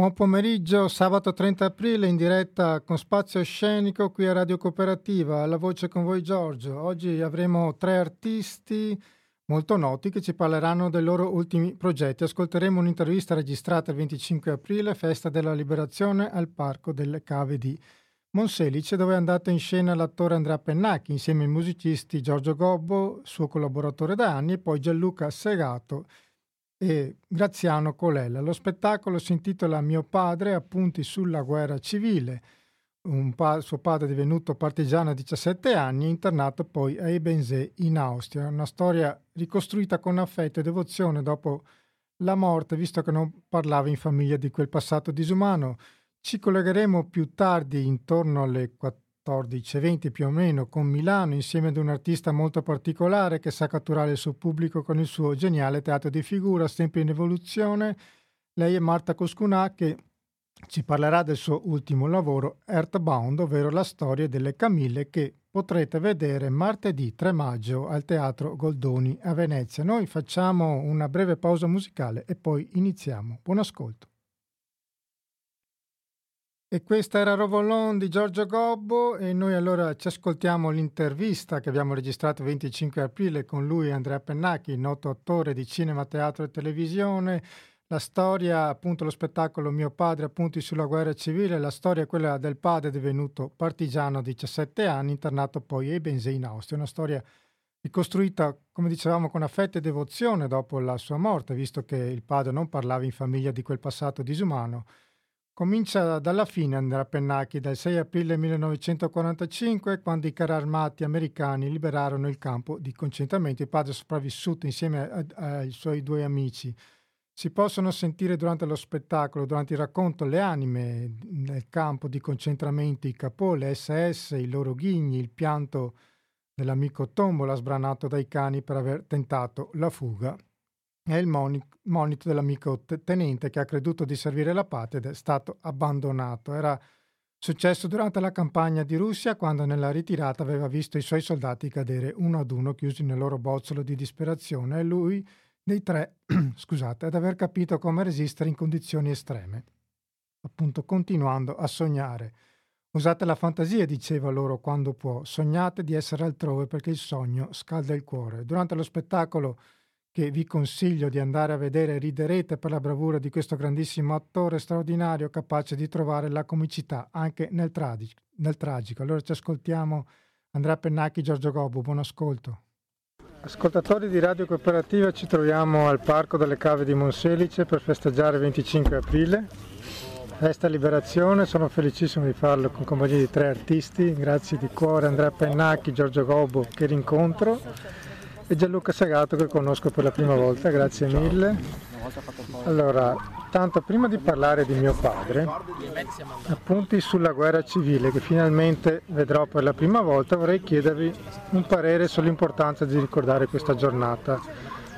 Buon pomeriggio, sabato 30 aprile in diretta con Spazio Scenico qui a Radio Cooperativa, alla voce con voi Giorgio. Oggi avremo tre artisti molto noti che ci parleranno dei loro ultimi progetti. Ascolteremo un'intervista registrata il 25 aprile, festa della liberazione al Parco delle Cave di Monselice, dove è andato in scena l'attore Andrea Pennacchi insieme ai musicisti Giorgio Gobbo, suo collaboratore da anni, e poi Gianluca Segato e Graziano Colella. Lo spettacolo si intitola Mio padre, appunti sulla guerra civile. Pa- suo padre è divenuto partigiano a 17 anni, internato poi a Ebensee in Austria. Una storia ricostruita con affetto e devozione dopo la morte, visto che non parlava in famiglia di quel passato disumano. Ci collegheremo più tardi, intorno alle 14 14-20 più o meno con Milano insieme ad un artista molto particolare che sa catturare il suo pubblico con il suo geniale teatro di figura sempre in evoluzione. Lei è Marta Coscunà che ci parlerà del suo ultimo lavoro Earthbound, ovvero la storia delle Camille che potrete vedere martedì 3 maggio al Teatro Goldoni a Venezia. Noi facciamo una breve pausa musicale e poi iniziamo. Buon ascolto. E questa era Rovolon di Giorgio Gobbo e noi allora ci ascoltiamo l'intervista che abbiamo registrato il 25 aprile con lui Andrea Pennacchi, noto attore di cinema, teatro e televisione. La storia, appunto lo spettacolo Mio padre, appunti sulla guerra civile, la storia è quella del padre divenuto partigiano a 17 anni, internato poi a Ebensee in Austria. Una storia ricostruita, come dicevamo, con affetto e devozione dopo la sua morte, visto che il padre non parlava in famiglia di quel passato disumano Comincia dalla fine Andrea Pennacchi, dal 6 aprile 1945, quando i carri armati americani liberarono il campo di concentramento. Il padre è sopravvissuto insieme ai suoi due amici. Si possono sentire durante lo spettacolo, durante il racconto, le anime nel campo di concentramento, i capò, le SS, i loro ghigni, il pianto dell'amico Tombola sbranato dai cani per aver tentato la fuga è il monito dell'amico tenente che ha creduto di servire la patria ed è stato abbandonato. Era successo durante la campagna di Russia quando nella ritirata aveva visto i suoi soldati cadere uno ad uno chiusi nel loro bozzolo di disperazione e lui dei tre, scusate, ad aver capito come resistere in condizioni estreme. Appunto continuando a sognare. Usate la fantasia, diceva loro quando può, sognate di essere altrove perché il sogno scalda il cuore. Durante lo spettacolo che vi consiglio di andare a vedere, riderete per la bravura di questo grandissimo attore straordinario capace di trovare la comicità anche nel, tragi- nel tragico. Allora ci ascoltiamo Andrea Pennacchi, Giorgio Gobbo, buon ascolto. Ascoltatori di Radio Cooperativa, ci troviamo al Parco delle Cave di Monselice per festeggiare il 25 aprile, festa liberazione, sono felicissimo di farlo con compagnia di tre artisti, grazie di cuore Andrea Pennacchi, Giorgio Gobbo che rincontro e Gianluca Sagato che conosco per la prima volta, grazie mille. Allora, tanto prima di parlare di mio padre, appunti sulla guerra civile che finalmente vedrò per la prima volta, vorrei chiedervi un parere sull'importanza di ricordare questa giornata.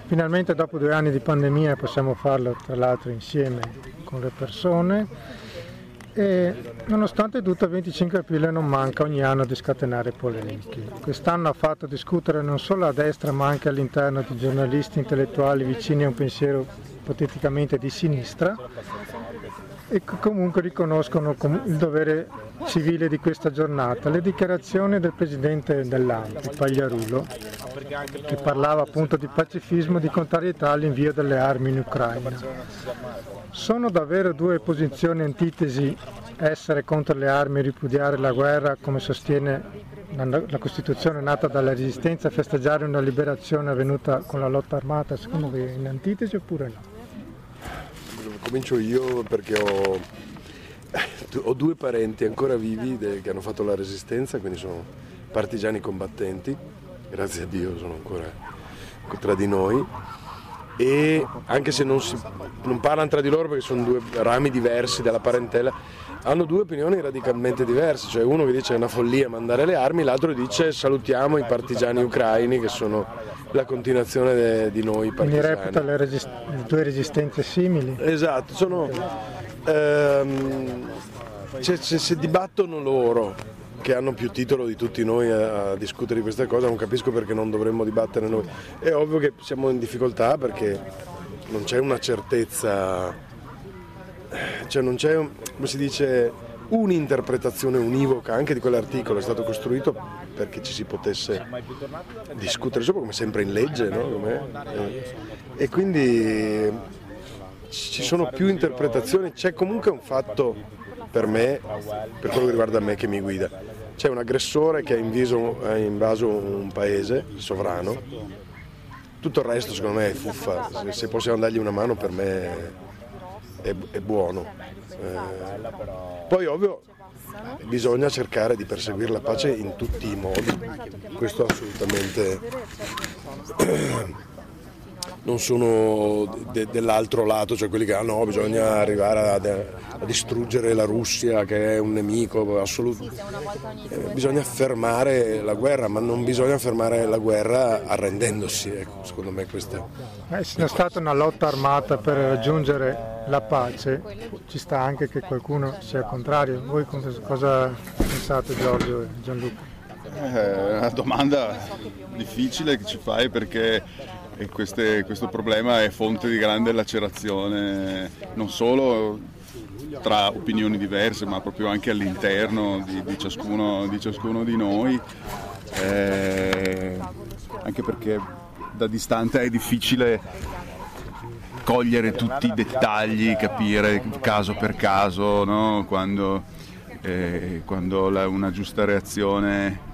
Finalmente dopo due anni di pandemia possiamo farlo tra l'altro insieme con le persone e nonostante tutto il 25 aprile non manca ogni anno di scatenare polemiche. Quest'anno ha fatto discutere non solo a destra ma anche all'interno di giornalisti intellettuali vicini a un pensiero ipoteticamente di sinistra e comunque riconoscono il dovere civile di questa giornata. Le dichiarazioni del presidente dell'ANPI, Pagliarulo, che parlava appunto di pacifismo e di contrarietà all'invio delle armi in Ucraina. Sono davvero due posizioni antitesi essere contro le armi e ripudiare la guerra come sostiene la Costituzione nata dalla resistenza festeggiare una liberazione avvenuta con la lotta armata, secondo voi in antitesi oppure no? Comincio io perché ho, ho due parenti ancora vivi che hanno fatto la resistenza, quindi sono partigiani combattenti, grazie a Dio sono ancora tra di noi. E anche se non, si, non parlano tra di loro perché sono due rami diversi della parentela, hanno due opinioni radicalmente diverse, cioè uno che dice che è una follia mandare le armi, l'altro dice salutiamo i partigiani ucraini che sono la continuazione de, di noi partigiani. Quindi reputa le, resist- due resistenze simili? Esatto, sono, ehm, cioè, si dibattono loro che hanno più titolo di tutti noi a, discutere di questa cosa, non capisco perché non dovremmo dibattere noi. È ovvio che siamo in difficoltà perché non c'è una certezza cioè non c'è, come si dice, un'interpretazione univoca anche di quell'articolo, è stato costruito perché ci si potesse discutere sopra, come sempre in legge, no? Eh, e quindi ci sono più interpretazioni, c'è comunque un fatto per me, per quello che riguarda me, che mi guida. C'è un aggressore che ha invaso, ha invaso un paese sovrano, tutto il resto secondo me è fuffa, se possiamo dargli una mano per me è, è buono. Eh, poi ovvio bisogna cercare di perseguire la pace in tutti i modi, questo assolutamente non sono de- dell'altro lato, cioè quelli che ah, no, bisogna arrivare a, a, distruggere la Russia che è un nemico assoluto. Eh, bisogna fermare la guerra, ma non bisogna fermare la guerra arrendendosi, ecco, secondo me questa eh, Se è stata una lotta armata per raggiungere la pace, ci sta anche che qualcuno sia contrario. Voi cosa pensate Giorgio e Gianluca? Eh, è una domanda difficile che ci fai perché e queste, questo problema è fonte di grande lacerazione non solo tra opinioni diverse ma proprio anche all'interno di, di, ciascuno, di ciascuno, di noi eh, anche perché da distante è difficile cogliere tutti i dettagli, capire caso per caso no? quando, eh, quando la, una giusta reazione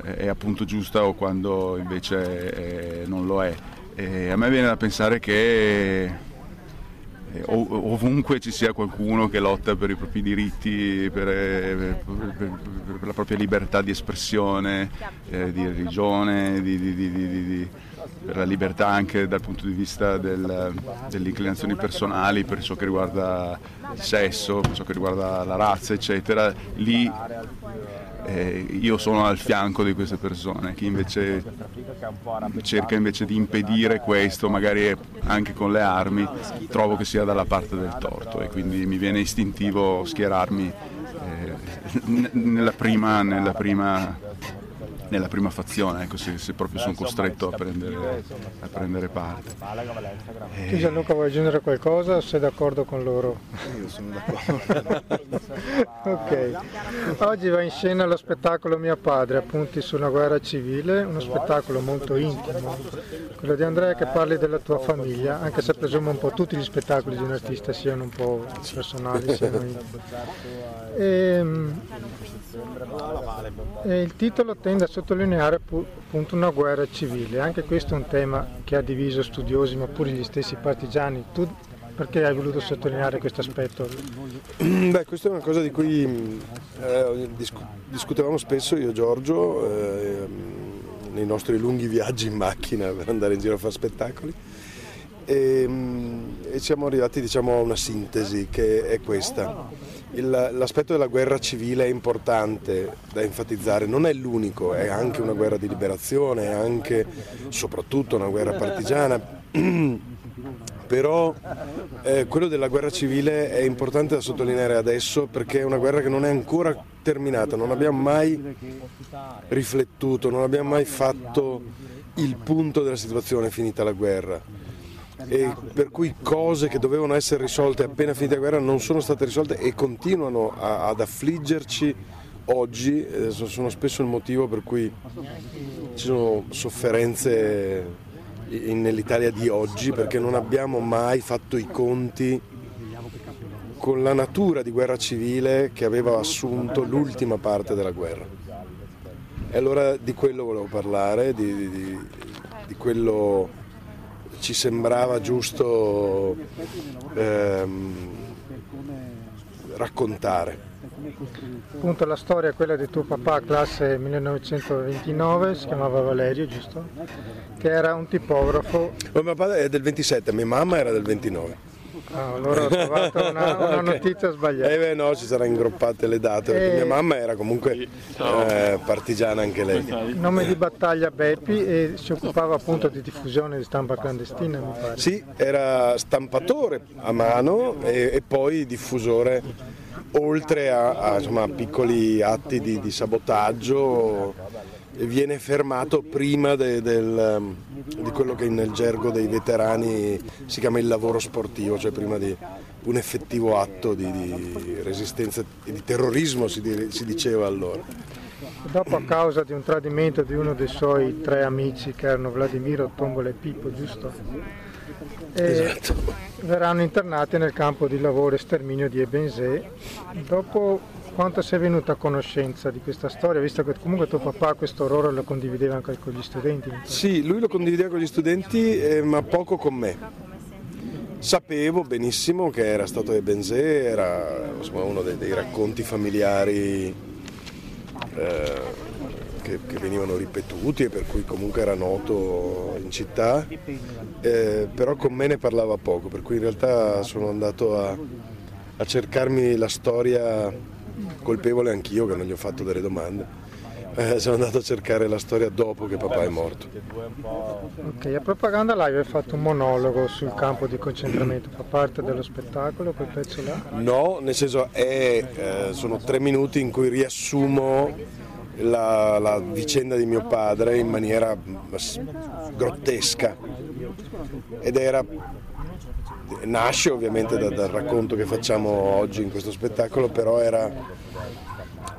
è appunto giusta o quando invece eh, non lo è. E a me viene da pensare che eh, ovunque ci sia qualcuno che lotta per i propri diritti, per, per, per, per la propria libertà di espressione, eh, di religione, di, di, di, per la libertà anche dal punto di vista del, delle inclinazioni personali, per ciò che riguarda il sesso, per ciò che riguarda la razza, eccetera, lì eh, io sono al fianco di queste persone, chi invece cerca invece di impedire questo, magari anche con le armi, trovo che sia dalla parte del torto e quindi mi viene istintivo schierarmi eh, nella prima, nella prima nella prima fazione, ecco, se, se, proprio sono costretto a prendere, a prendere parte. E... Tu Gianluca vuoi aggiungere qualcosa o sei d'accordo con loro? Io sono d'accordo. ok, oggi va in scena lo spettacolo Mio Padre, appunti sulla guerra civile, uno spettacolo molto intimo, quello di Andrea che parli della tua famiglia, anche se presumo un po' tutti gli spettacoli di un artista siano un po' personali, siano. E, ehm, e il titolo tende a sottolineare appunto una guerra civile, anche questo è un tema che ha diviso studiosi ma pure gli stessi partigiani. Tu perché hai voluto sottolineare questo aspetto? Beh, questa è una cosa di cui eh, discutevamo spesso io e Giorgio eh, nei nostri lunghi viaggi in macchina per andare in giro a fare spettacoli e, e siamo arrivati diciamo, a una sintesi che è questa. Il, l'aspetto della guerra civile è importante da enfatizzare, non è l'unico, è anche una guerra di liberazione, è anche soprattutto una guerra partigiana, però eh, quello della guerra civile è importante da sottolineare adesso perché è una guerra che non è ancora terminata, non abbiamo mai riflettuto, non abbiamo mai fatto il punto della situazione finita la guerra e per cui cose che dovevano essere risolte appena finita la guerra non sono state risolte e continuano a, ad affliggerci oggi, eh, sono spesso il motivo per cui ci sono sofferenze nell'Italia di oggi perché non abbiamo mai fatto i conti con la natura di guerra civile che aveva assunto l'ultima parte della guerra. E allora di quello volevo parlare, di, di, di quello ci sembrava giusto ehm, raccontare. Appunto la storia è quella di tuo papà, classe 1929, si chiamava Valerio, giusto? Che era un tipografo. mio papà è del 27, mia mamma era del 29. Ah, allora ho trovato una, una okay. notizia sbagliata. Eh beh no, ci saranno ingroppate le date, perché mia mamma era comunque eh, partigiana anche lei. Nome di battaglia Beppi e si occupava appunto di diffusione di stampa clandestina, mi pare. Sì, era stampatore a mano e, e poi diffusore, oltre a, a insomma, piccoli atti di, di sabotaggio viene fermato prima de, del, di quello che nel gergo dei veterani si chiama il lavoro sportivo, cioè prima di, un effettivo atto di, di resistenza e di terrorismo, si, si diceva allora. Dopo a causa di un tradimento di uno dei suoi tre amici che erano Vladimiro, Tombola e Pippo, giusto? E esatto. Verranno internati nel campo di lavoro e sterminio di Ebensé. Dopo quanto sei venuto a conoscenza di questa storia, visto che comunque tuo papà questo orrore lo condivideva anche con gli studenti? Sì, lui lo condivideva con gli studenti, eh, ma poco con me. Sapevo benissimo che era stato Ebensé, era insomma, uno dei, dei, racconti familiari eh, che, che, venivano ripetuti e per cui comunque era noto in città, eh, però con me ne parlava poco, per cui in realtà sono andato a, a cercarmi la storia colpevole anch'io che non gli ho fatto delle domande. Eh, sono andato a cercare la storia dopo che papà è morto. Ok, a Propaganda Live hai fatto un monologo sul campo di concentramento, fa parte dello spettacolo quel pezzo là? No, nel senso è, eh, sono tre minuti in cui riassumo la, la, vicenda di mio padre in maniera grottesca ed era nasce ovviamente da, dal racconto che facciamo oggi in questo spettacolo, però era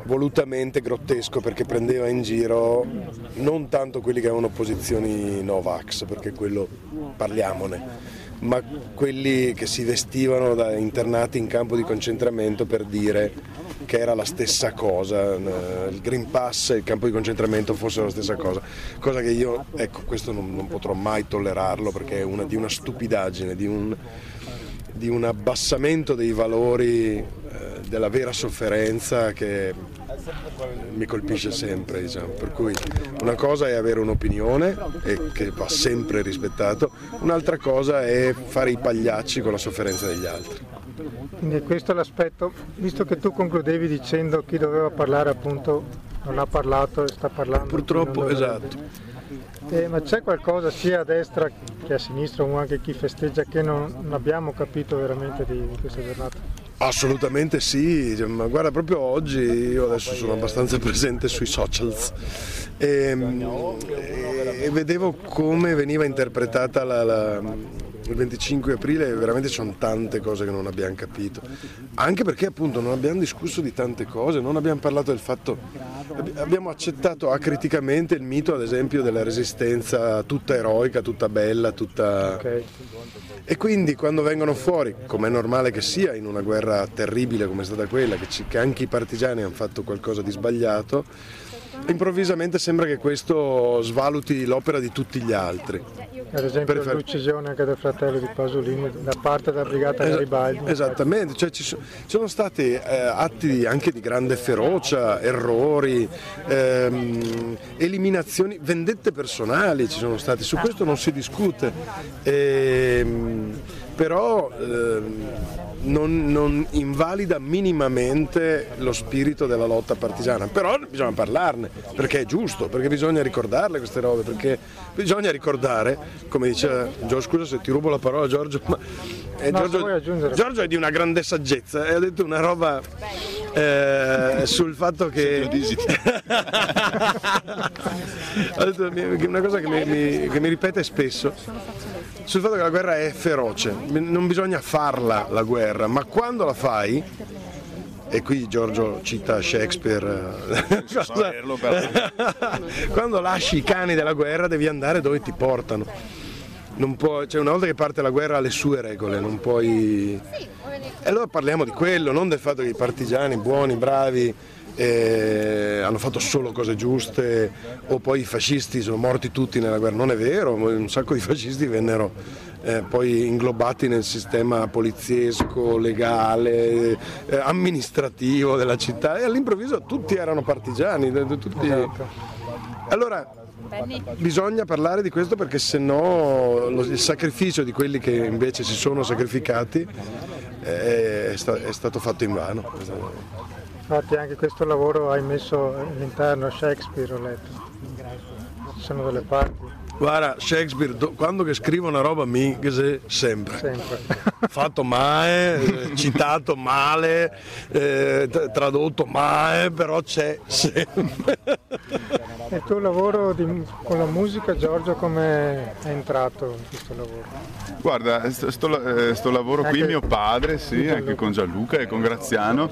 volutamente grottesco perché prendeva in giro non tanto quelli che avevano posizioni Novax, perché quello parliamone, ma quelli che si vestivano da internati in campo di concentramento per dire che era la stessa cosa, il Green Pass e il campo di concentramento fossero la stessa cosa, cosa che io, ecco, questo non, non potrò mai tollerarlo perché è una, di una stupidaggine, di un, di un abbassamento dei valori eh, della vera sofferenza che mi colpisce sempre, diciamo. per cui una cosa è avere un'opinione e che va sempre rispettato, un'altra cosa è fare i pagliacci con la sofferenza degli altri. Quindi questo è l'aspetto, visto che tu concludevi dicendo chi doveva parlare appunto non ha parlato e sta parlando. Purtroppo, esatto. Eh, ma c'è qualcosa sia a destra che a sinistra o anche chi festeggia che non, non abbiamo capito veramente di, questa giornata? Assolutamente sì, cioè, ma guarda proprio oggi io adesso sono abbastanza presente sui socials e, e, e vedevo come veniva interpretata la, la, il 25 aprile veramente ci sono tante cose che non abbiamo capito, anche perché appunto non abbiamo discusso di tante cose, non abbiamo parlato del fatto, abbiamo accettato acriticamente il mito ad esempio della resistenza tutta eroica, tutta bella, tutta... Okay e quindi quando vengono fuori, come è normale che sia in una guerra terribile come è stata quella, che, ci, che anche i partigiani hanno fatto qualcosa di sbagliato, improvvisamente sembra che questo svaluti l'opera di tutti gli altri. Ad esempio far... l'uccisione anche del fratello di Pasolini da parte della brigata Garibaldi. Esattamente, cioè, ci, sono, ci, sono stati eh, atti anche di grande ferocia, errori, ehm, eliminazioni, vendette personali ci sono stati, su questo non si discute. Ehm, però ehm, non, non, invalida minimamente lo spirito della lotta partigiana, però bisogna parlarne, perché è giusto, perché bisogna ricordarle queste robe, perché bisogna ricordare, come diceva Giorgio, scusa se ti rubo la parola Giorgio, ma eh, no, Giorgio, Giorgio, è di una grande saggezza e ha detto una roba eh, sul fatto che... ha detto una cosa che mi, che mi ripete spesso sul fatto che la guerra è feroce, non bisogna farla la guerra, ma quando la fai, e qui Giorgio cita Shakespeare, quando lasci i cani della guerra devi andare dove ti portano. Puoi, cioè una volta che parte la guerra ha le sue regole, non puoi... E allora parliamo di quello, non del fatto che i partigiani buoni, bravi, eh, hanno fatto solo cose giuste o poi i fascisti sono morti tutti nella guerra, non è vero, un sacco di fascisti vennero eh, poi inglobati nel sistema poliziesco, legale, eh, amministrativo della città e all'improvviso tutti erano partigiani. Tutti... Esatto. Allora bisogna parlare di questo perché se no il sacrificio di quelli che invece si sono sacrificati eh, è, stato fatto in vano. Infatti anche questo lavoro hai messo all'interno Shakespeare, ho letto. Ci sono delle parti. Guarda, Shakespeare, quando che scrive una roba mi sempre. sempre. Fatto male, eh, citato male, eh, tradotto male, però c'è sempre. E il tuo lavoro di, con la musica, Giorgio, come è entrato in questo lavoro? Guarda, sto, sto, eh, sto lavoro qui, mio padre, sì, anche con Gianluca e con Graziano.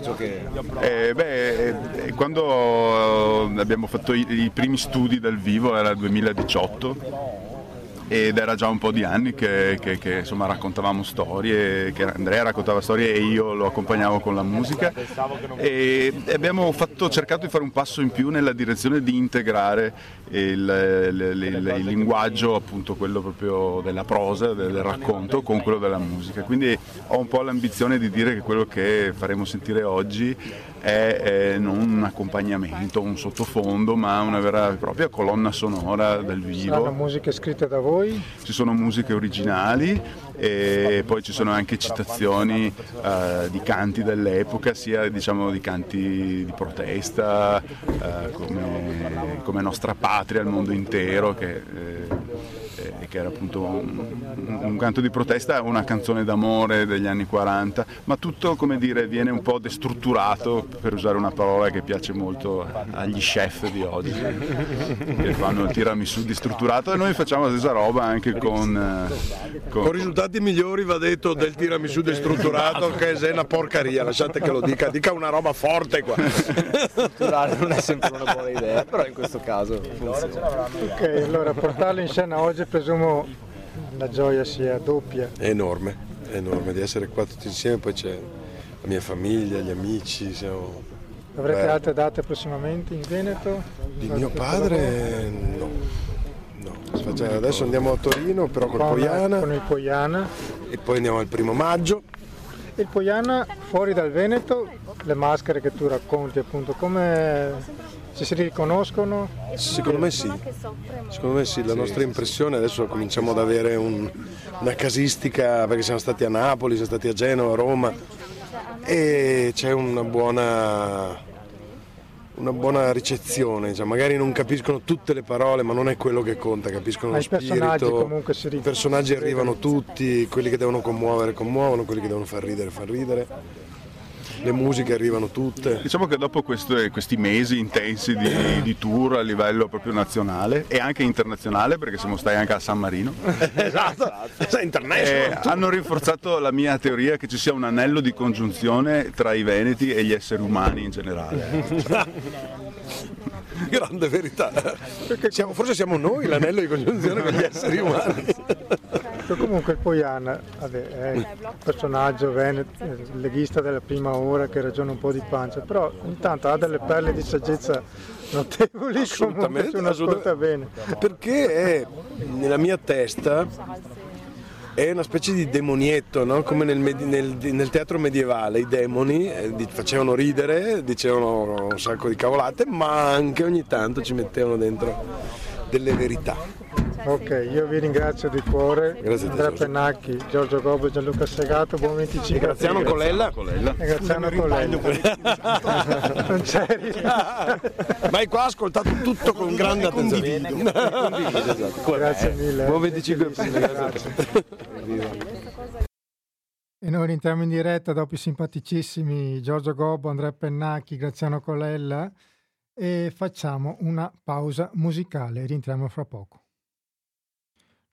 Eh, beh, quando abbiamo fatto i, i primi studi dal vivo era il 2018 ed era già un po' di anni che, che, che insomma, raccontavamo storie, che Andrea raccontava storie e io lo accompagnavo con la musica. E abbiamo fatto, cercato di fare un passo in più nella direzione di integrare il, il, il, il linguaggio, appunto quello proprio della prosa, del racconto, con quello della musica. Quindi ho un po' l'ambizione di dire che quello che faremo sentire oggi è, è non un accompagnamento, un sottofondo, ma una vera e propria colonna sonora dal vivo. Sono musiche scritte da voi? Ci sono musiche originali e poi ci sono anche citazioni uh, di canti dell'epoca, sia diciamo, di canti di protesta uh, come, come, Nostra Patria al mondo intero. Che, eh, che era appunto un, un, canto di protesta, una canzone d'amore degli anni 40, ma tutto come dire viene un po' destrutturato, per usare una parola che piace molto agli chef di oggi, che fanno il tiramisù distrutturato e noi facciamo la stessa roba anche con... Eh, con, con risultati migliori va detto del tiramisù destrutturato che è una porcaria, lasciate che lo dica, dica una roba forte qua. Strutturale non è sempre una buona idea, però in questo caso funziona. Ok, allora portarlo in scena oggi presumo presumo la gioia sia doppia. È enorme, è enorme di essere qua tutti insieme, poi c'è la mia famiglia, gli amici, siamo... Avrete Beh. altre date prossimamente in Veneto? Di mio padre no. no. Adesso andiamo a Torino però col Poiana. Con il Poiana. E poi andiamo al primo maggio. Il Poiana fuori dal Veneto, le maschere che tu racconti appunto, come ci si riconoscono? Secondo me sì, secondo me sì, la nostra impressione adesso cominciamo ad avere un, una casistica perché siamo stati a Napoli, siamo stati a Genova, a Roma e c'è una buona, una buona ricezione, diciamo. magari non capiscono tutte le parole ma non è quello che conta, capiscono ma lo spirito, i personaggi arrivano tutti, quelli che devono commuovere commuovono, quelli che devono far ridere far ridere le musiche arrivano tutte. Diciamo che dopo queste, questi mesi intensi di, di, tour a livello proprio nazionale e anche internazionale, perché siamo stati anche a San Marino, esatto, eh, hanno rinforzato la mia teoria che ci sia un anello di congiunzione tra i veneti e gli esseri umani in generale. Grande verità. Siamo, forse siamo noi l'anello di congiunzione con gli esseri umani. Comunque il Poiana è un personaggio veneto, leghista della prima ora che ragiona un po' di pancia, però intanto ha delle perle di saggezza notevoli, assolutamente, comunque assolutamente. bene. Perché è nella mia testa è una specie di demonietto, no? come nel, nel, nel, teatro medievale i demoni eh, facevano ridere, dicevano un sacco di cavolate, ma anche ogni tanto ci mettevano dentro delle verità. Ok, io vi ringrazio di cuore. Grazie a te. Andrea Pennacchi, Giorgio Gobbo e Gianluca Segato, buon 25 e Graziano Colella. Colella. Graziano Colella. non c'eri. Ma qua ha ascoltato tutto con grande attenzione. Esatto. Grazie mille. Buon 25 aprile. E noi rientriamo in diretta dopo i simpaticissimi Giorgio Gobbo, Andrea Pennacchi, Graziano Colella e facciamo una pausa musicale. Rientriamo fra poco.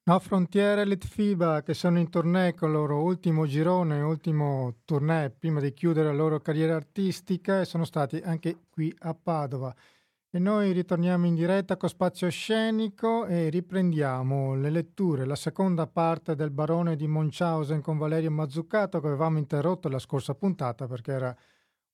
No Frontiere e Litfiba che sono in tournée con il loro ultimo girone, ultimo tournée prima di chiudere la loro carriera artistica e sono stati anche qui a Padova. E noi ritorniamo in diretta con Spazio Scenico e riprendiamo le letture, la seconda parte del Barone di Munchausen con Valerio Mazzucato che avevamo interrotto la scorsa puntata perché era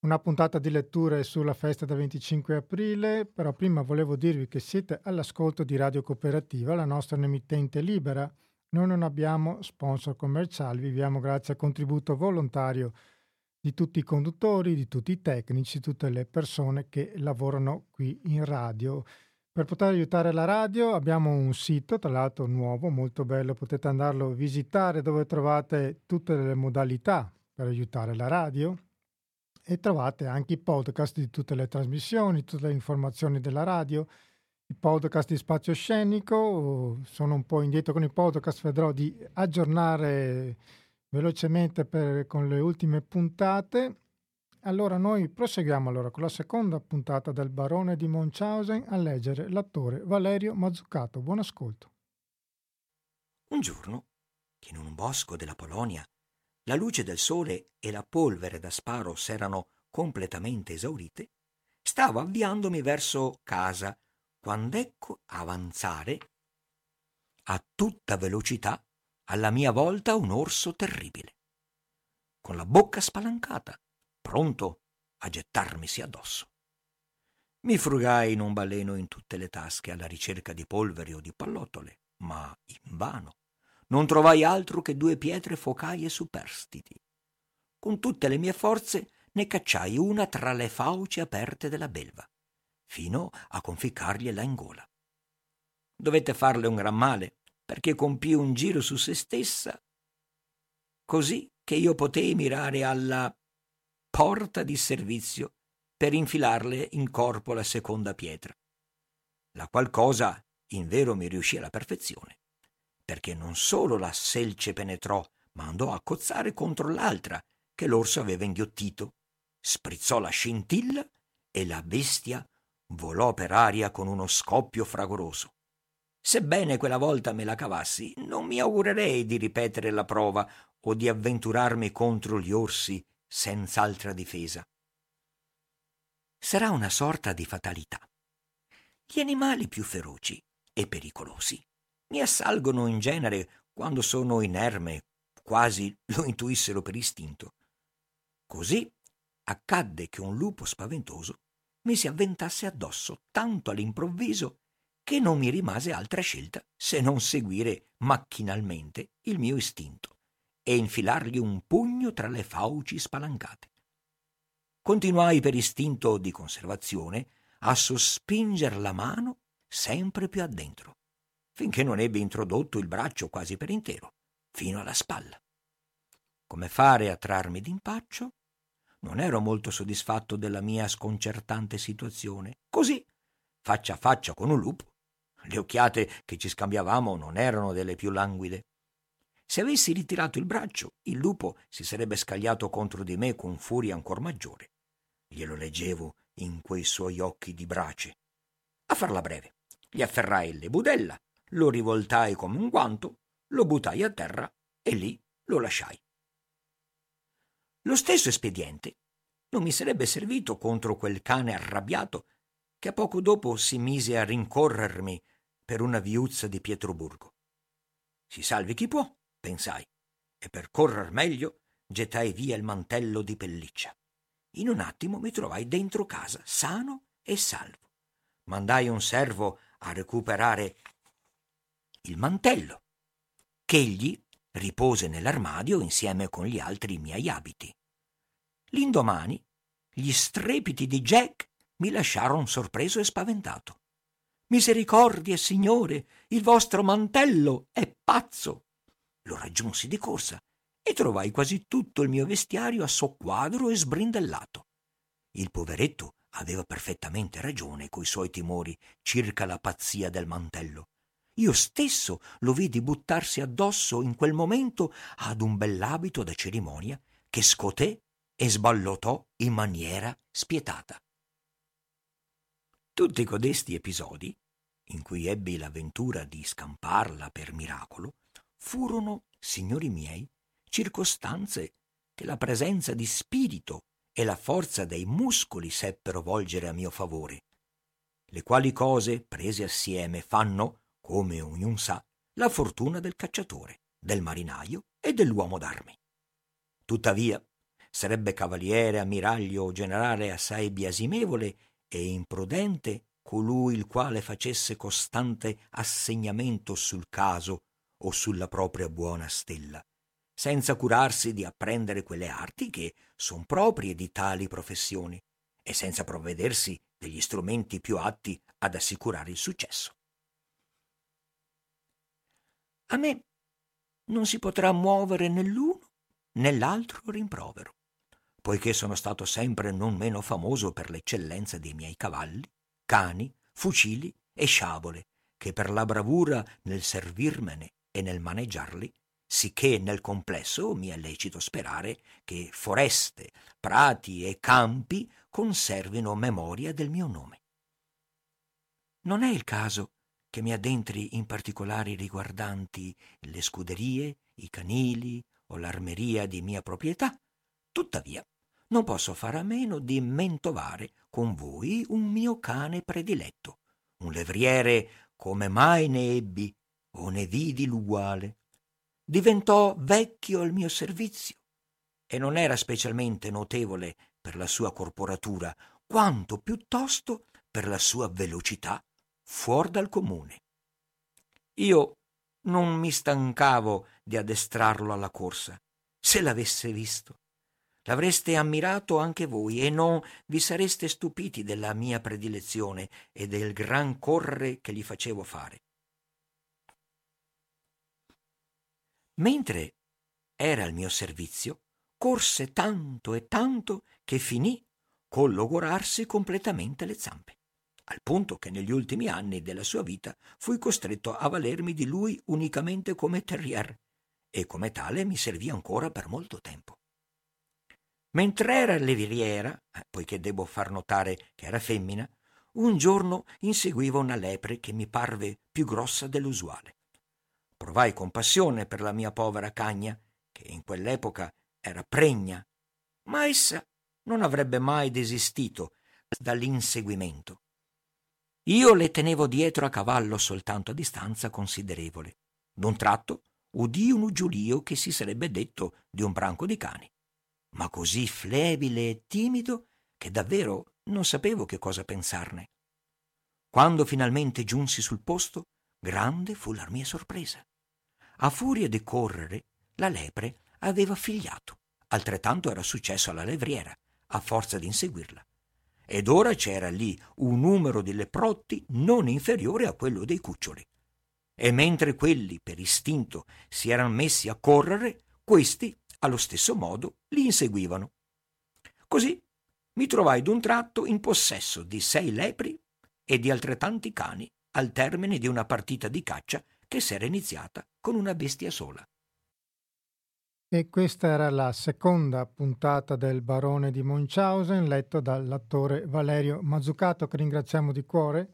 una puntata di letture sulla festa del 25 aprile, però prima volevo dirvi che siete all'ascolto di Radio Cooperativa, la nostra emittente libera. Noi non abbiamo sponsor commerciali, viviamo grazie al contributo volontario di tutti i conduttori, di tutti i tecnici, tutte le persone che lavorano qui in radio. Per poter aiutare la radio abbiamo un sito, tra l'altro nuovo, molto bello, potete andarlo a visitare dove trovate tutte le modalità per aiutare la radio e trovate anche i podcast di tutte le trasmissioni, tutte le informazioni della radio, i podcast di Spazio Scenico, sono un po' indietro con i podcast, vedrò di aggiornare velocemente per, con le ultime puntate allora noi proseguiamo allora con la seconda puntata del Barone di Munchausen a leggere l'attore Valerio Mazzucato. Buon ascolto. Un giorno, in un bosco della Polonia, la luce del sole e la polvere da sparo s'erano completamente esaurite, stavo avviandomi verso casa quando ecco avanzare a tutta velocità alla mia volta un orso terribile, con la bocca spalancata, pronto a gettarmisi addosso. Mi frugai in un baleno in tutte le tasche alla ricerca di polveri o di pallottole, ma invano. Non trovai altro che due pietre focaie superstiti. Con tutte le mie forze ne cacciai una tra le fauci aperte della belva, fino a conficcargliela in gola. Dovette farle un gran male, perché compì un giro su se stessa, così che io potei mirare alla porta di servizio per infilarle in corpo la seconda pietra, la qual cosa in vero mi riuscì alla perfezione, perché non solo la selce penetrò, ma andò a cozzare contro l'altra che l'orso aveva inghiottito sprizzò la scintilla e la bestia volò per aria con uno scoppio fragoroso. Sebbene quella volta me la cavassi, non mi augurerei di ripetere la prova o di avventurarmi contro gli orsi senz'altra difesa. Sarà una sorta di fatalità. Gli animali più feroci e pericolosi mi assalgono in genere quando sono inerme, quasi lo intuissero per istinto. Così accadde che un lupo spaventoso mi si avventasse addosso tanto all'improvviso che non mi rimase altra scelta se non seguire macchinalmente il mio istinto e infilargli un pugno tra le fauci spalancate. Continuai per istinto di conservazione a sospinger la mano sempre più addentro, finché non ebbe introdotto il braccio quasi per intero, fino alla spalla. Come fare a trarmi d'impaccio? Non ero molto soddisfatto della mia sconcertante situazione. Così, faccia a faccia con un lupo, le occhiate che ci scambiavamo non erano delle più languide. Se avessi ritirato il braccio, il lupo si sarebbe scagliato contro di me con furia ancor maggiore. Glielo leggevo in quei suoi occhi di brace. A farla breve, gli afferrai le budella, lo rivoltai come un guanto, lo buttai a terra e lì lo lasciai. Lo stesso espediente non mi sarebbe servito contro quel cane arrabbiato che poco dopo si mise a rincorrermi per una viuzza di Pietroburgo. Si salvi chi può, pensai, e per correr meglio gettai via il mantello di pelliccia. In un attimo mi trovai dentro casa, sano e salvo. Mandai un servo a recuperare il mantello, ch'egli ripose nell'armadio insieme con gli altri miei abiti. L'indomani gli strepiti di Jack mi lasciarono sorpreso e spaventato. Misericordia, signore, il vostro mantello è pazzo. Lo raggiunsi di corsa e trovai quasi tutto il mio vestiario a soqquadro e sbrindellato. Il poveretto aveva perfettamente ragione coi suoi timori circa la pazzia del mantello. Io stesso lo vidi buttarsi addosso in quel momento ad un bell'abito da cerimonia che scoté e sballottò in maniera spietata. Tutti codesti episodi, in cui ebbi l'avventura di scamparla per miracolo, furono, signori miei, circostanze che la presenza di spirito e la forza dei muscoli seppero volgere a mio favore, le quali cose, prese assieme, fanno, come ognun sa, la fortuna del cacciatore, del marinaio e dell'uomo d'armi. Tuttavia, sarebbe cavaliere, ammiraglio o generale assai biasimevole e imprudente colui il quale facesse costante assegnamento sul caso o sulla propria buona stella, senza curarsi di apprendere quelle arti che son proprie di tali professioni e senza provvedersi degli strumenti più atti ad assicurare il successo. A me non si potrà muovere né l'uno né l'altro rimprovero, poiché sono stato sempre non meno famoso per l'eccellenza dei miei cavalli, cani, fucili e sciabole, che per la bravura nel servirmene e nel maneggiarli sicché nel complesso mi è lecito sperare che foreste, prati e campi conservino memoria del mio nome. Non è il caso che mi addentri in particolari riguardanti le scuderie, i canili o l'armeria di mia proprietà, tuttavia non posso fare a meno di mentovare con voi un mio cane prediletto, un levriere come mai ne ebbi o ne vidi l'uguale. Diventò vecchio al mio servizio e non era specialmente notevole per la sua corporatura, quanto piuttosto per la sua velocità fuor dal comune. Io non mi stancavo di addestrarlo alla corsa. Se l'avesse visto, l'avreste ammirato anche voi e non vi sareste stupiti della mia predilezione e del gran correre che gli facevo fare. Mentre era al mio servizio, corse tanto e tanto che finì col logorarsi completamente le zampe, al punto che negli ultimi anni della sua vita fui costretto a valermi di lui unicamente come terrier, e come tale mi servì ancora per molto tempo. Mentre era leviriera, eh, poiché devo far notare che era femmina, un giorno inseguiva una lepre che mi parve più grossa dell'usuale. Provai compassione per la mia povera cagna, che in quell'epoca era pregna, ma essa non avrebbe mai desistito dall'inseguimento. Io le tenevo dietro a cavallo soltanto a distanza considerevole. D'un tratto udì un uggulio che si sarebbe detto di un branco di cani, ma così flebile e timido che davvero non sapevo che cosa pensarne. Quando finalmente giunsi sul posto, grande fu la mia sorpresa. A furia di correre, la lepre aveva figliato. Altrettanto era successo alla levriera, a forza di inseguirla. Ed ora c'era lì un numero di leprotti non inferiore a quello dei cuccioli e mentre quelli per istinto si erano messi a correre, questi allo stesso modo li inseguivano. Così mi trovai d'un tratto in possesso di sei lepri e di altrettanti cani al termine di una partita di caccia che s'era iniziata con una bestia sola. E questa era la seconda puntata del Barone di Munchausen, letto dall'attore Valerio Mazzucato, che ringraziamo di cuore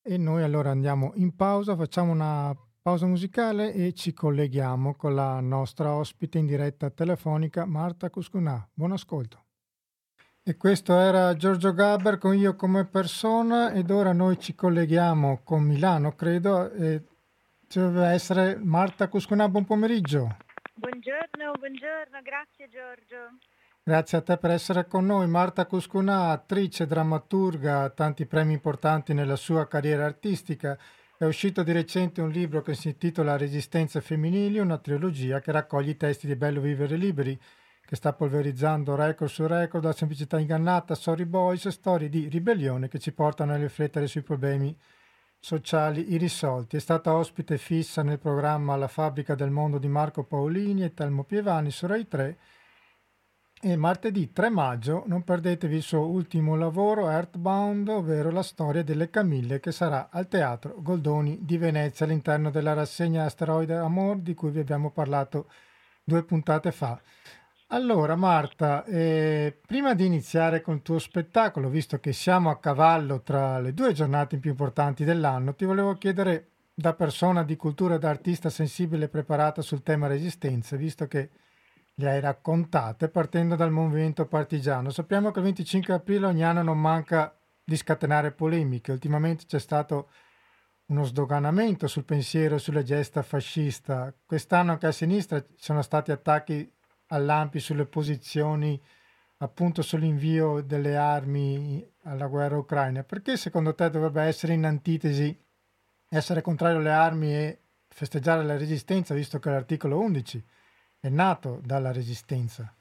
e noi allora andiamo in pausa, facciamo una pausa musicale e ci colleghiamo con la nostra ospite in diretta telefonica Marta Cuscunà. Buon ascolto. E questo era Giorgio Gabber con Io come persona ed ora noi ci colleghiamo con Milano, credo. E deve essere Marta Cuscunà, buon pomeriggio. Buongiorno, buongiorno, grazie Giorgio. Grazie a te per essere con noi. Marta Cuscunà, attrice, drammaturga, tanti premi importanti nella sua carriera artistica. È uscito di recente un libro che si intitola Resistenze femminili, una trilogia che raccoglie i testi di Bello Vivere Liberi, che sta polverizzando record su record, da semplicità ingannata, Sorry Boys, storie di ribellione che ci portano a riflettere sui problemi sociali irrisolti. È stata ospite fissa nel programma La fabbrica del mondo di Marco Paolini e Telmo Pievani su Rai 3 e martedì 3 maggio non perdetevi il suo ultimo lavoro Earthbound, ovvero la storia delle Camille che sarà al Teatro Goldoni di Venezia all'interno della rassegna Asteroide Amor di cui vi abbiamo parlato due puntate fa. Allora Marta, eh, prima di iniziare con il tuo spettacolo, visto che siamo a cavallo tra le due giornate più importanti dell'anno, ti volevo chiedere da persona di cultura e da artista sensibile e preparata sul tema resistenza, visto che le hai raccontate partendo dal movimento partigiano. Sappiamo che il 25 aprile ogni anno non manca di scatenare polemiche. Ultimamente c'è stato uno sdoganamento sul pensiero e sulla gesta fascista. Quest'anno anche a sinistra ci sono stati attacchi all'AMPI sulle posizioni appunto sull'invio delle armi alla guerra ucraina. Perché secondo te dovrebbe essere in antitesi essere contrario alle armi e festeggiare la resistenza, visto che l'articolo 11 è nato dalla resistenza?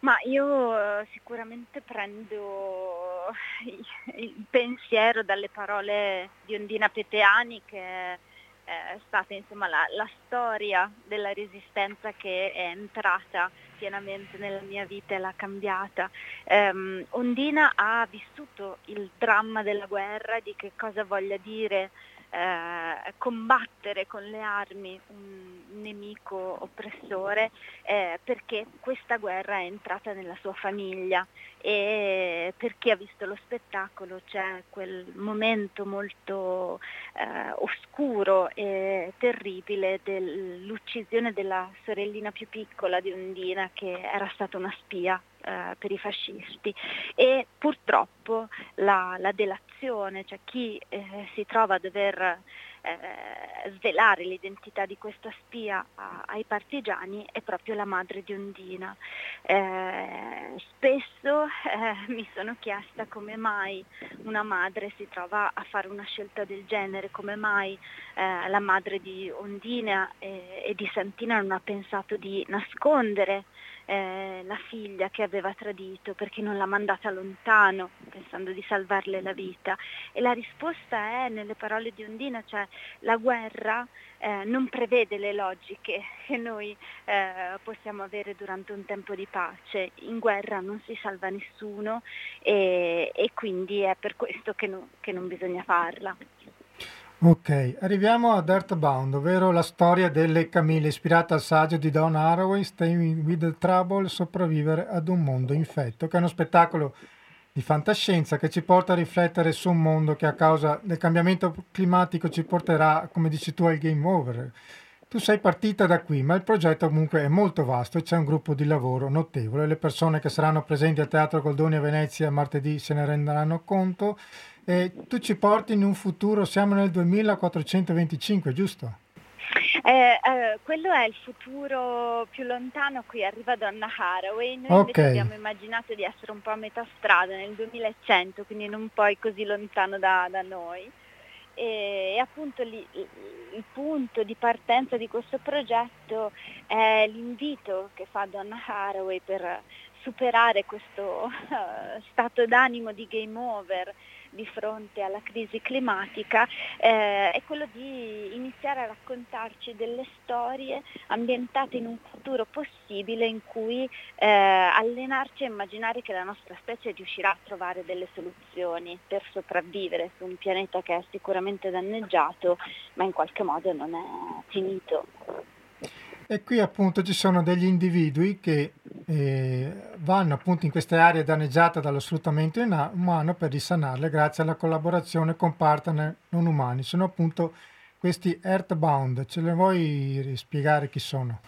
Ma io eh, sicuramente prendo il pensiero dalle parole di Ondina Peteani che è stata insomma la, la storia della resistenza che è entrata pienamente nella mia vita e l'ha cambiata. Um, Ondina ha vissuto il dramma della guerra, di che cosa voglia dire eh, combattere con le armi un nemico oppressore eh, perché questa guerra è entrata nella sua famiglia e per chi ha visto lo spettacolo c'è quel momento molto eh, oscuro e terribile dell'uccisione della sorellina più piccola di Ondina che era stata una spia eh, per i fascisti. E purtroppo la, la delazione, cioè chi eh, si trova a dover eh, svelare l'identità di questa spia a, ai partigiani è proprio la madre di Ondina. Eh, spesso eh, mi sono chiesta come mai una madre si trova a fare una scelta del genere, come mai eh, la madre di Ondina e, di Santina non ha pensato di nascondere eh, la figlia che aveva tradito perché non l'ha mandata lontano pensando di salvarle la vita. E la risposta è nelle parole di Ondina, cioè la guerra eh, non prevede le logiche che noi eh, possiamo avere durante un tempo di pace. In guerra non si salva nessuno e, e quindi è per questo che, no, che non bisogna farla. Ok, arriviamo ad Earthbound, ovvero la storia delle Camille, ispirata al saggio di Don Haraway, Stay with the Trouble, sopravvivere ad un mondo infetto, che è uno spettacolo di fantascienza che ci porta a riflettere su un mondo che a causa del cambiamento climatico ci porterà, come dici tu, al game over. Tu sei partita da qui, ma il progetto comunque è molto vasto e c'è un gruppo di lavoro notevole. Le persone che saranno presenti al Teatro Goldoni a Venezia martedì se ne renderanno conto e tu ci porti in un futuro, siamo nel 2425, giusto? Eh, eh, quello è il futuro più lontano a cui arriva Donna Haraway. Noi okay. abbiamo immaginato di essere un po' a metà strada nel 2100, quindi non poi così lontano da, da noi. E, e appunto li, il punto di partenza di questo progetto è l'invito che fa Donna Haraway per superare questo uh, stato d'animo di game over di fronte alla crisi climatica eh, è quello di iniziare a raccontarci delle storie ambientate in un futuro possibile in cui eh, allenarci a immaginare che la nostra specie riuscirà a trovare delle soluzioni per sopravvivere su un pianeta che è sicuramente danneggiato ma in qualche modo non è finito. E qui appunto ci sono degli individui che eh, vanno appunto in queste aree danneggiate dallo sfruttamento umano per risanarle grazie alla collaborazione con partner non umani. Sono appunto questi Earthbound. Ce le vuoi spiegare chi sono?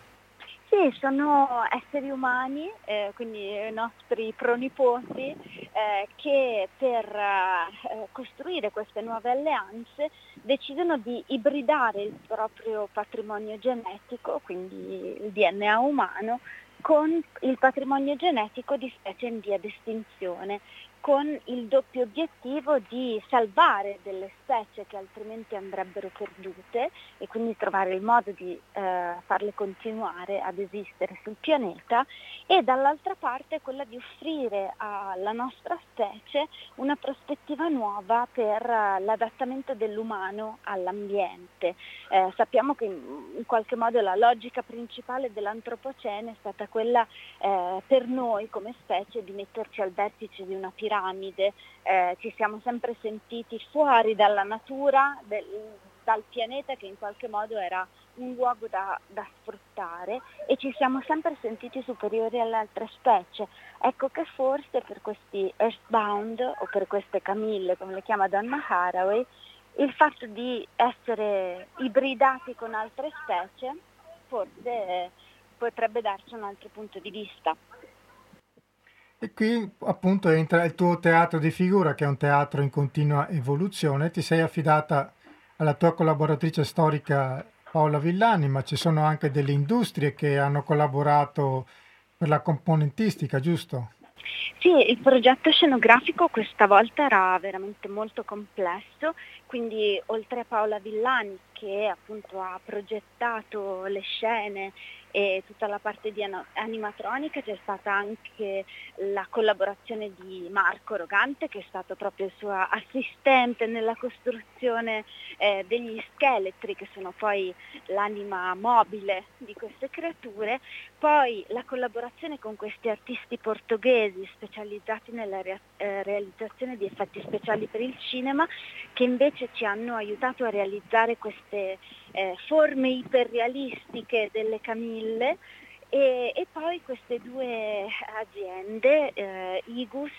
Sì, sono esseri umani, eh, quindi nostri pronipoti, eh, che per eh, costruire queste nuove alleanze decidono di ibridare il proprio patrimonio genetico, quindi il DNA umano, con il patrimonio genetico di specie in via d'estinzione con il doppio obiettivo di salvare delle specie che altrimenti andrebbero perdute e quindi trovare il modo di eh, farle continuare ad esistere sul pianeta e dall'altra parte quella di offrire alla nostra specie una prospettiva nuova per uh, l'adattamento dell'umano all'ambiente. Eh, sappiamo che in, qualche modo la logica principale dell'antropocene è stata quella eh, per noi come specie di metterci al vertice di una piramide piramide, eh, ci siamo sempre sentiti fuori dalla natura, del, dal pianeta che in qualche modo era un luogo da, da, sfruttare e ci siamo sempre sentiti superiori alle altre specie. Ecco che forse per questi Earthbound o per queste Camille, come le chiama Donna Haraway, il fatto di essere ibridati con altre specie forse potrebbe darci un altro punto di vista. E qui appunto entra il tuo teatro di figura, che è un teatro in continua evoluzione. Ti sei affidata alla tua collaboratrice storica Paola Villani, ma ci sono anche delle industrie che hanno collaborato per la componentistica, giusto? Sì, il progetto scenografico questa volta era veramente molto complesso, quindi oltre a Paola Villani che appunto ha progettato le scene e tutta la parte di animatronica c'è stata anche la collaborazione di Marco Rogante che è stato proprio il suo assistente nella costruzione eh, degli scheletri che sono poi l'anima mobile di queste creature, poi la collaborazione con questi artisti portoghesi specializzati nella rea- eh, realizzazione di effetti speciali per il cinema che invece ci hanno aiutato a realizzare queste eh, forme iperrealistiche delle camille e, e, poi queste due aziende, eh, Igus,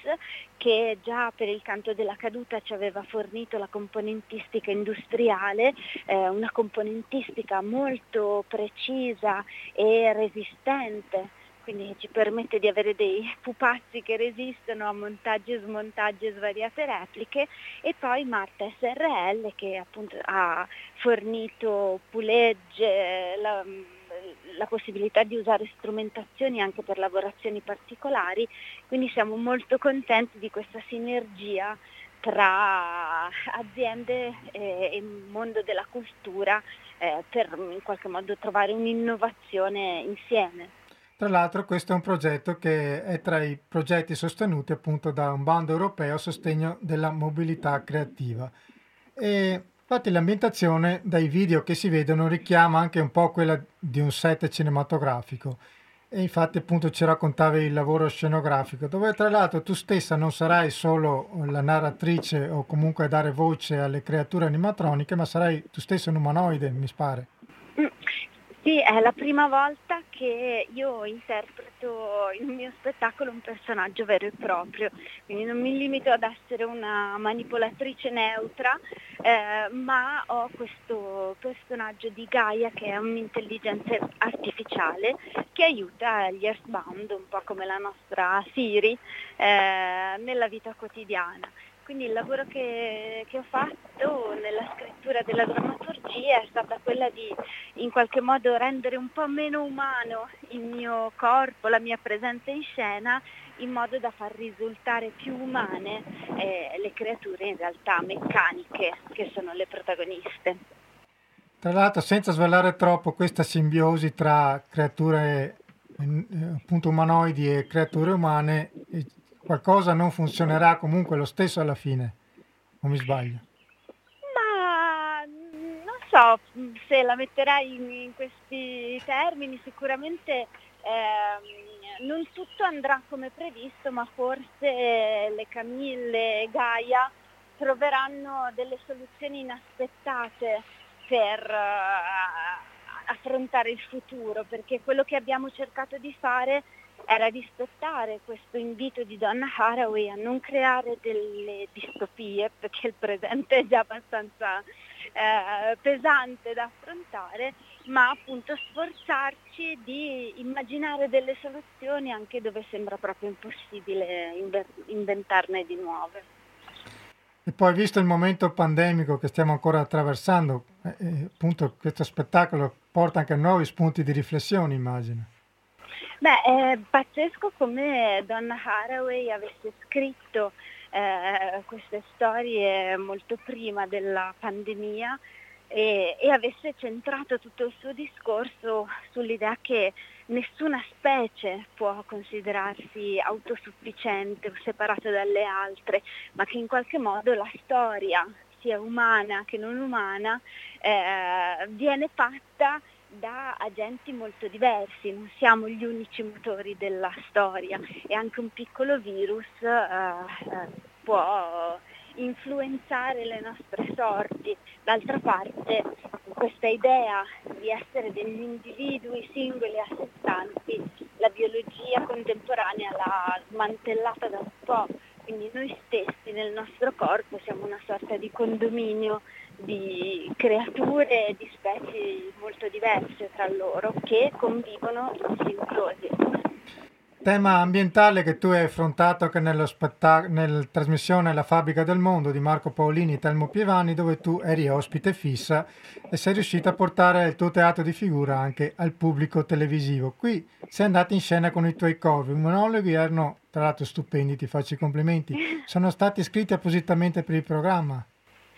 che già per il canto della caduta ci aveva fornito la componentistica industriale, eh, una componentistica molto precisa e resistente quindi ci permette di avere dei pupazzi che resistono a montaggi e smontaggi e svariate repliche e poi Marta SRL che appunto ha fornito pulegge, la, la possibilità di usare strumentazioni anche per lavorazioni particolari, quindi siamo molto contenti di questa sinergia tra aziende e mondo della cultura eh, per in qualche modo trovare un'innovazione insieme. Tra l'altro questo è un progetto che è tra i progetti sostenuti appunto da un bando europeo a sostegno della mobilità creativa. E infatti l'ambientazione dai video che si vedono richiama anche un po' quella di un set cinematografico. E infatti appunto ci raccontavi il lavoro scenografico, dove tra l'altro tu stessa non sarai solo la narratrice o comunque a dare voce alle creature animatroniche, ma sarai tu stessa un umanoide, mi pare. Sì, è la prima volta che io interpreto il mio spettacolo un personaggio vero e proprio, quindi non mi limito ad essere una manipolatrice neutra, eh, ma ho questo personaggio di Gaia che è un'intelligenza artificiale che aiuta gli Earthbound, un po' come la nostra Siri, eh, nella vita quotidiana. Quindi il lavoro che, che, ho fatto nella scrittura della drammaturgia è stata quella di in qualche modo rendere un po' meno umano il mio corpo, la mia presenza in scena, in modo da far risultare più umane eh, le creature in realtà meccaniche che sono le protagoniste. Tra l'altro, senza svelare troppo questa simbiosi tra creature eh, appunto umanoidi e creature umane, qualcosa non funzionerà comunque lo stesso alla fine, o mi sbaglio? Ma non so se la metterai in, in questi termini, sicuramente eh, non tutto andrà come previsto, ma forse le Camille e Gaia troveranno delle soluzioni inaspettate per uh, affrontare il futuro, perché quello che abbiamo cercato di fare era rispettare questo invito di Donna Haraway a non creare delle distopie, perché il presente è già abbastanza eh, pesante da affrontare, ma appunto sforzarci di immaginare delle soluzioni anche dove sembra proprio impossibile inventarne di nuove. E poi visto il momento pandemico che stiamo ancora attraversando, eh, eh appunto questo spettacolo porta anche nuovi spunti di riflessione, immagino. Beh, è pazzesco come Donna Haraway avesse scritto eh, queste storie molto prima della pandemia e, e, avesse centrato tutto il suo discorso sull'idea che nessuna specie può considerarsi autosufficiente o separata dalle altre, ma che in qualche modo la storia, sia umana che non umana, eh, viene fatta da agenti molto diversi, non siamo gli unici motori della storia e anche un piccolo virus eh, eh, può influenzare le nostre sorti. D'altra parte questa idea di essere degli individui singoli a sé stanti, la biologia contemporanea l'ha smantellata da un po', quindi noi stessi nel nostro corpo siamo una sorta di condominio di creature di specie molto diverse tra loro che convivono in simbiosi. Tema ambientale che tu hai affrontato anche nello spettac- nella trasmissione La fabbrica del mondo di Marco Paolini e Telmo Pievani, dove tu eri ospite fissa e sei riuscito a portare il tuo teatro di figura anche al pubblico televisivo. Qui sei andato in scena con i tuoi covi, monologhi erano tra l'altro stupendi, ti faccio i complimenti. Sono stati scritti appositamente per il programma.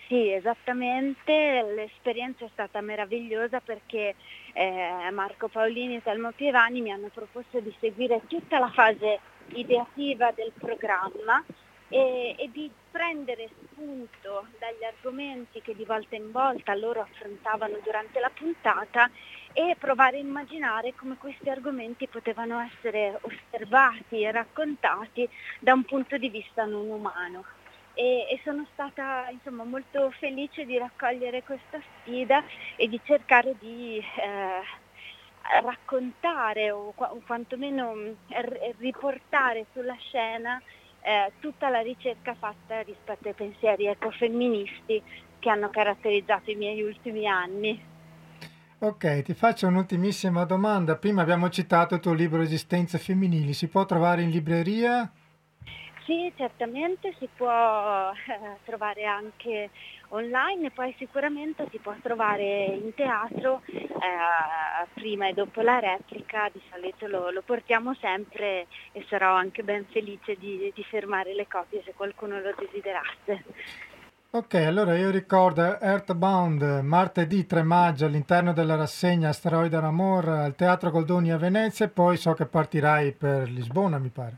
Sì, esattamente, l'esperienza è stata meravigliosa perché eh, Marco Paolini e Telmo Pievani mi hanno proposto di seguire tutta la fase ideativa del programma e, e, di prendere spunto dagli argomenti che di volta in volta loro affrontavano durante la puntata e provare a immaginare come questi argomenti potevano essere osservati e raccontati da un punto di vista non umano. E, e sono stata insomma, molto felice di raccogliere questa sfida e di cercare di eh, raccontare o, o quantomeno r- riportare sulla scena eh, tutta la ricerca fatta rispetto ai pensieri ecofemministi che hanno caratterizzato i miei ultimi anni. Ok, ti faccio un'ultimissima domanda. Prima abbiamo citato il tuo libro Esistenze femminili, si può trovare in libreria? Sì, certamente si può eh, trovare anche online e poi sicuramente si può trovare in teatro eh, prima e dopo la replica, di solito lo, lo, portiamo sempre e sarò anche ben felice di, di fermare le copie se qualcuno lo desiderasse. Ok, allora io ricordo Earthbound martedì 3 maggio all'interno della rassegna Asteroide Amor al Teatro Goldoni a Venezia e poi so che partirai per Lisbona, mi pare.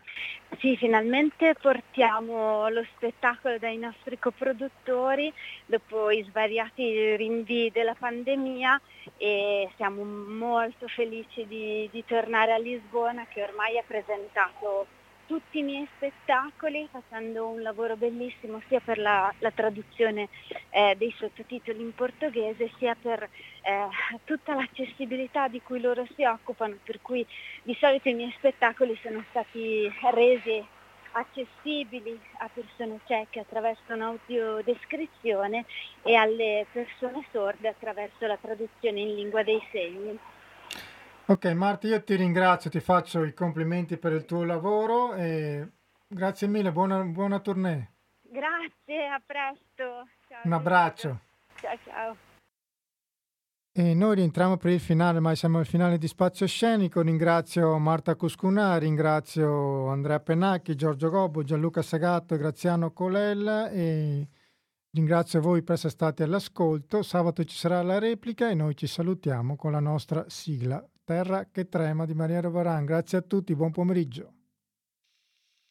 Sì, finalmente portiamo lo spettacolo dai nostri coproduttori dopo i svariati rinvii della pandemia e siamo molto felici di, di tornare a Lisbona che ormai ha presentato tutti i miei spettacoli facendo un lavoro bellissimo sia per la, la traduzione eh, dei sottotitoli in portoghese sia per eh, tutta l'accessibilità di cui loro si occupano, per cui di solito i miei spettacoli sono stati resi accessibili a persone cieche attraverso un'audiodescrizione e alle persone sorde attraverso la traduzione in lingua dei segni. Ok Marti, io ti ringrazio, ti faccio i complimenti per il tuo lavoro e grazie mille, buona, buona tournée. Grazie, a presto. Ciao, Un abbraccio. Ciao ciao. E noi rientriamo per il finale, ma siamo al finale di Spazio Scenico. Ringrazio Marta Cuscunà, ringrazio Andrea Pennacchi, Giorgio Gobbo, Gianluca Sagato e Graziano Colella e ringrazio voi per essere stati all'ascolto. Sabato ci sarà la replica e noi ci salutiamo con la nostra sigla Terra che trema di Maria Rovaran. Grazie a tutti, buon pomeriggio.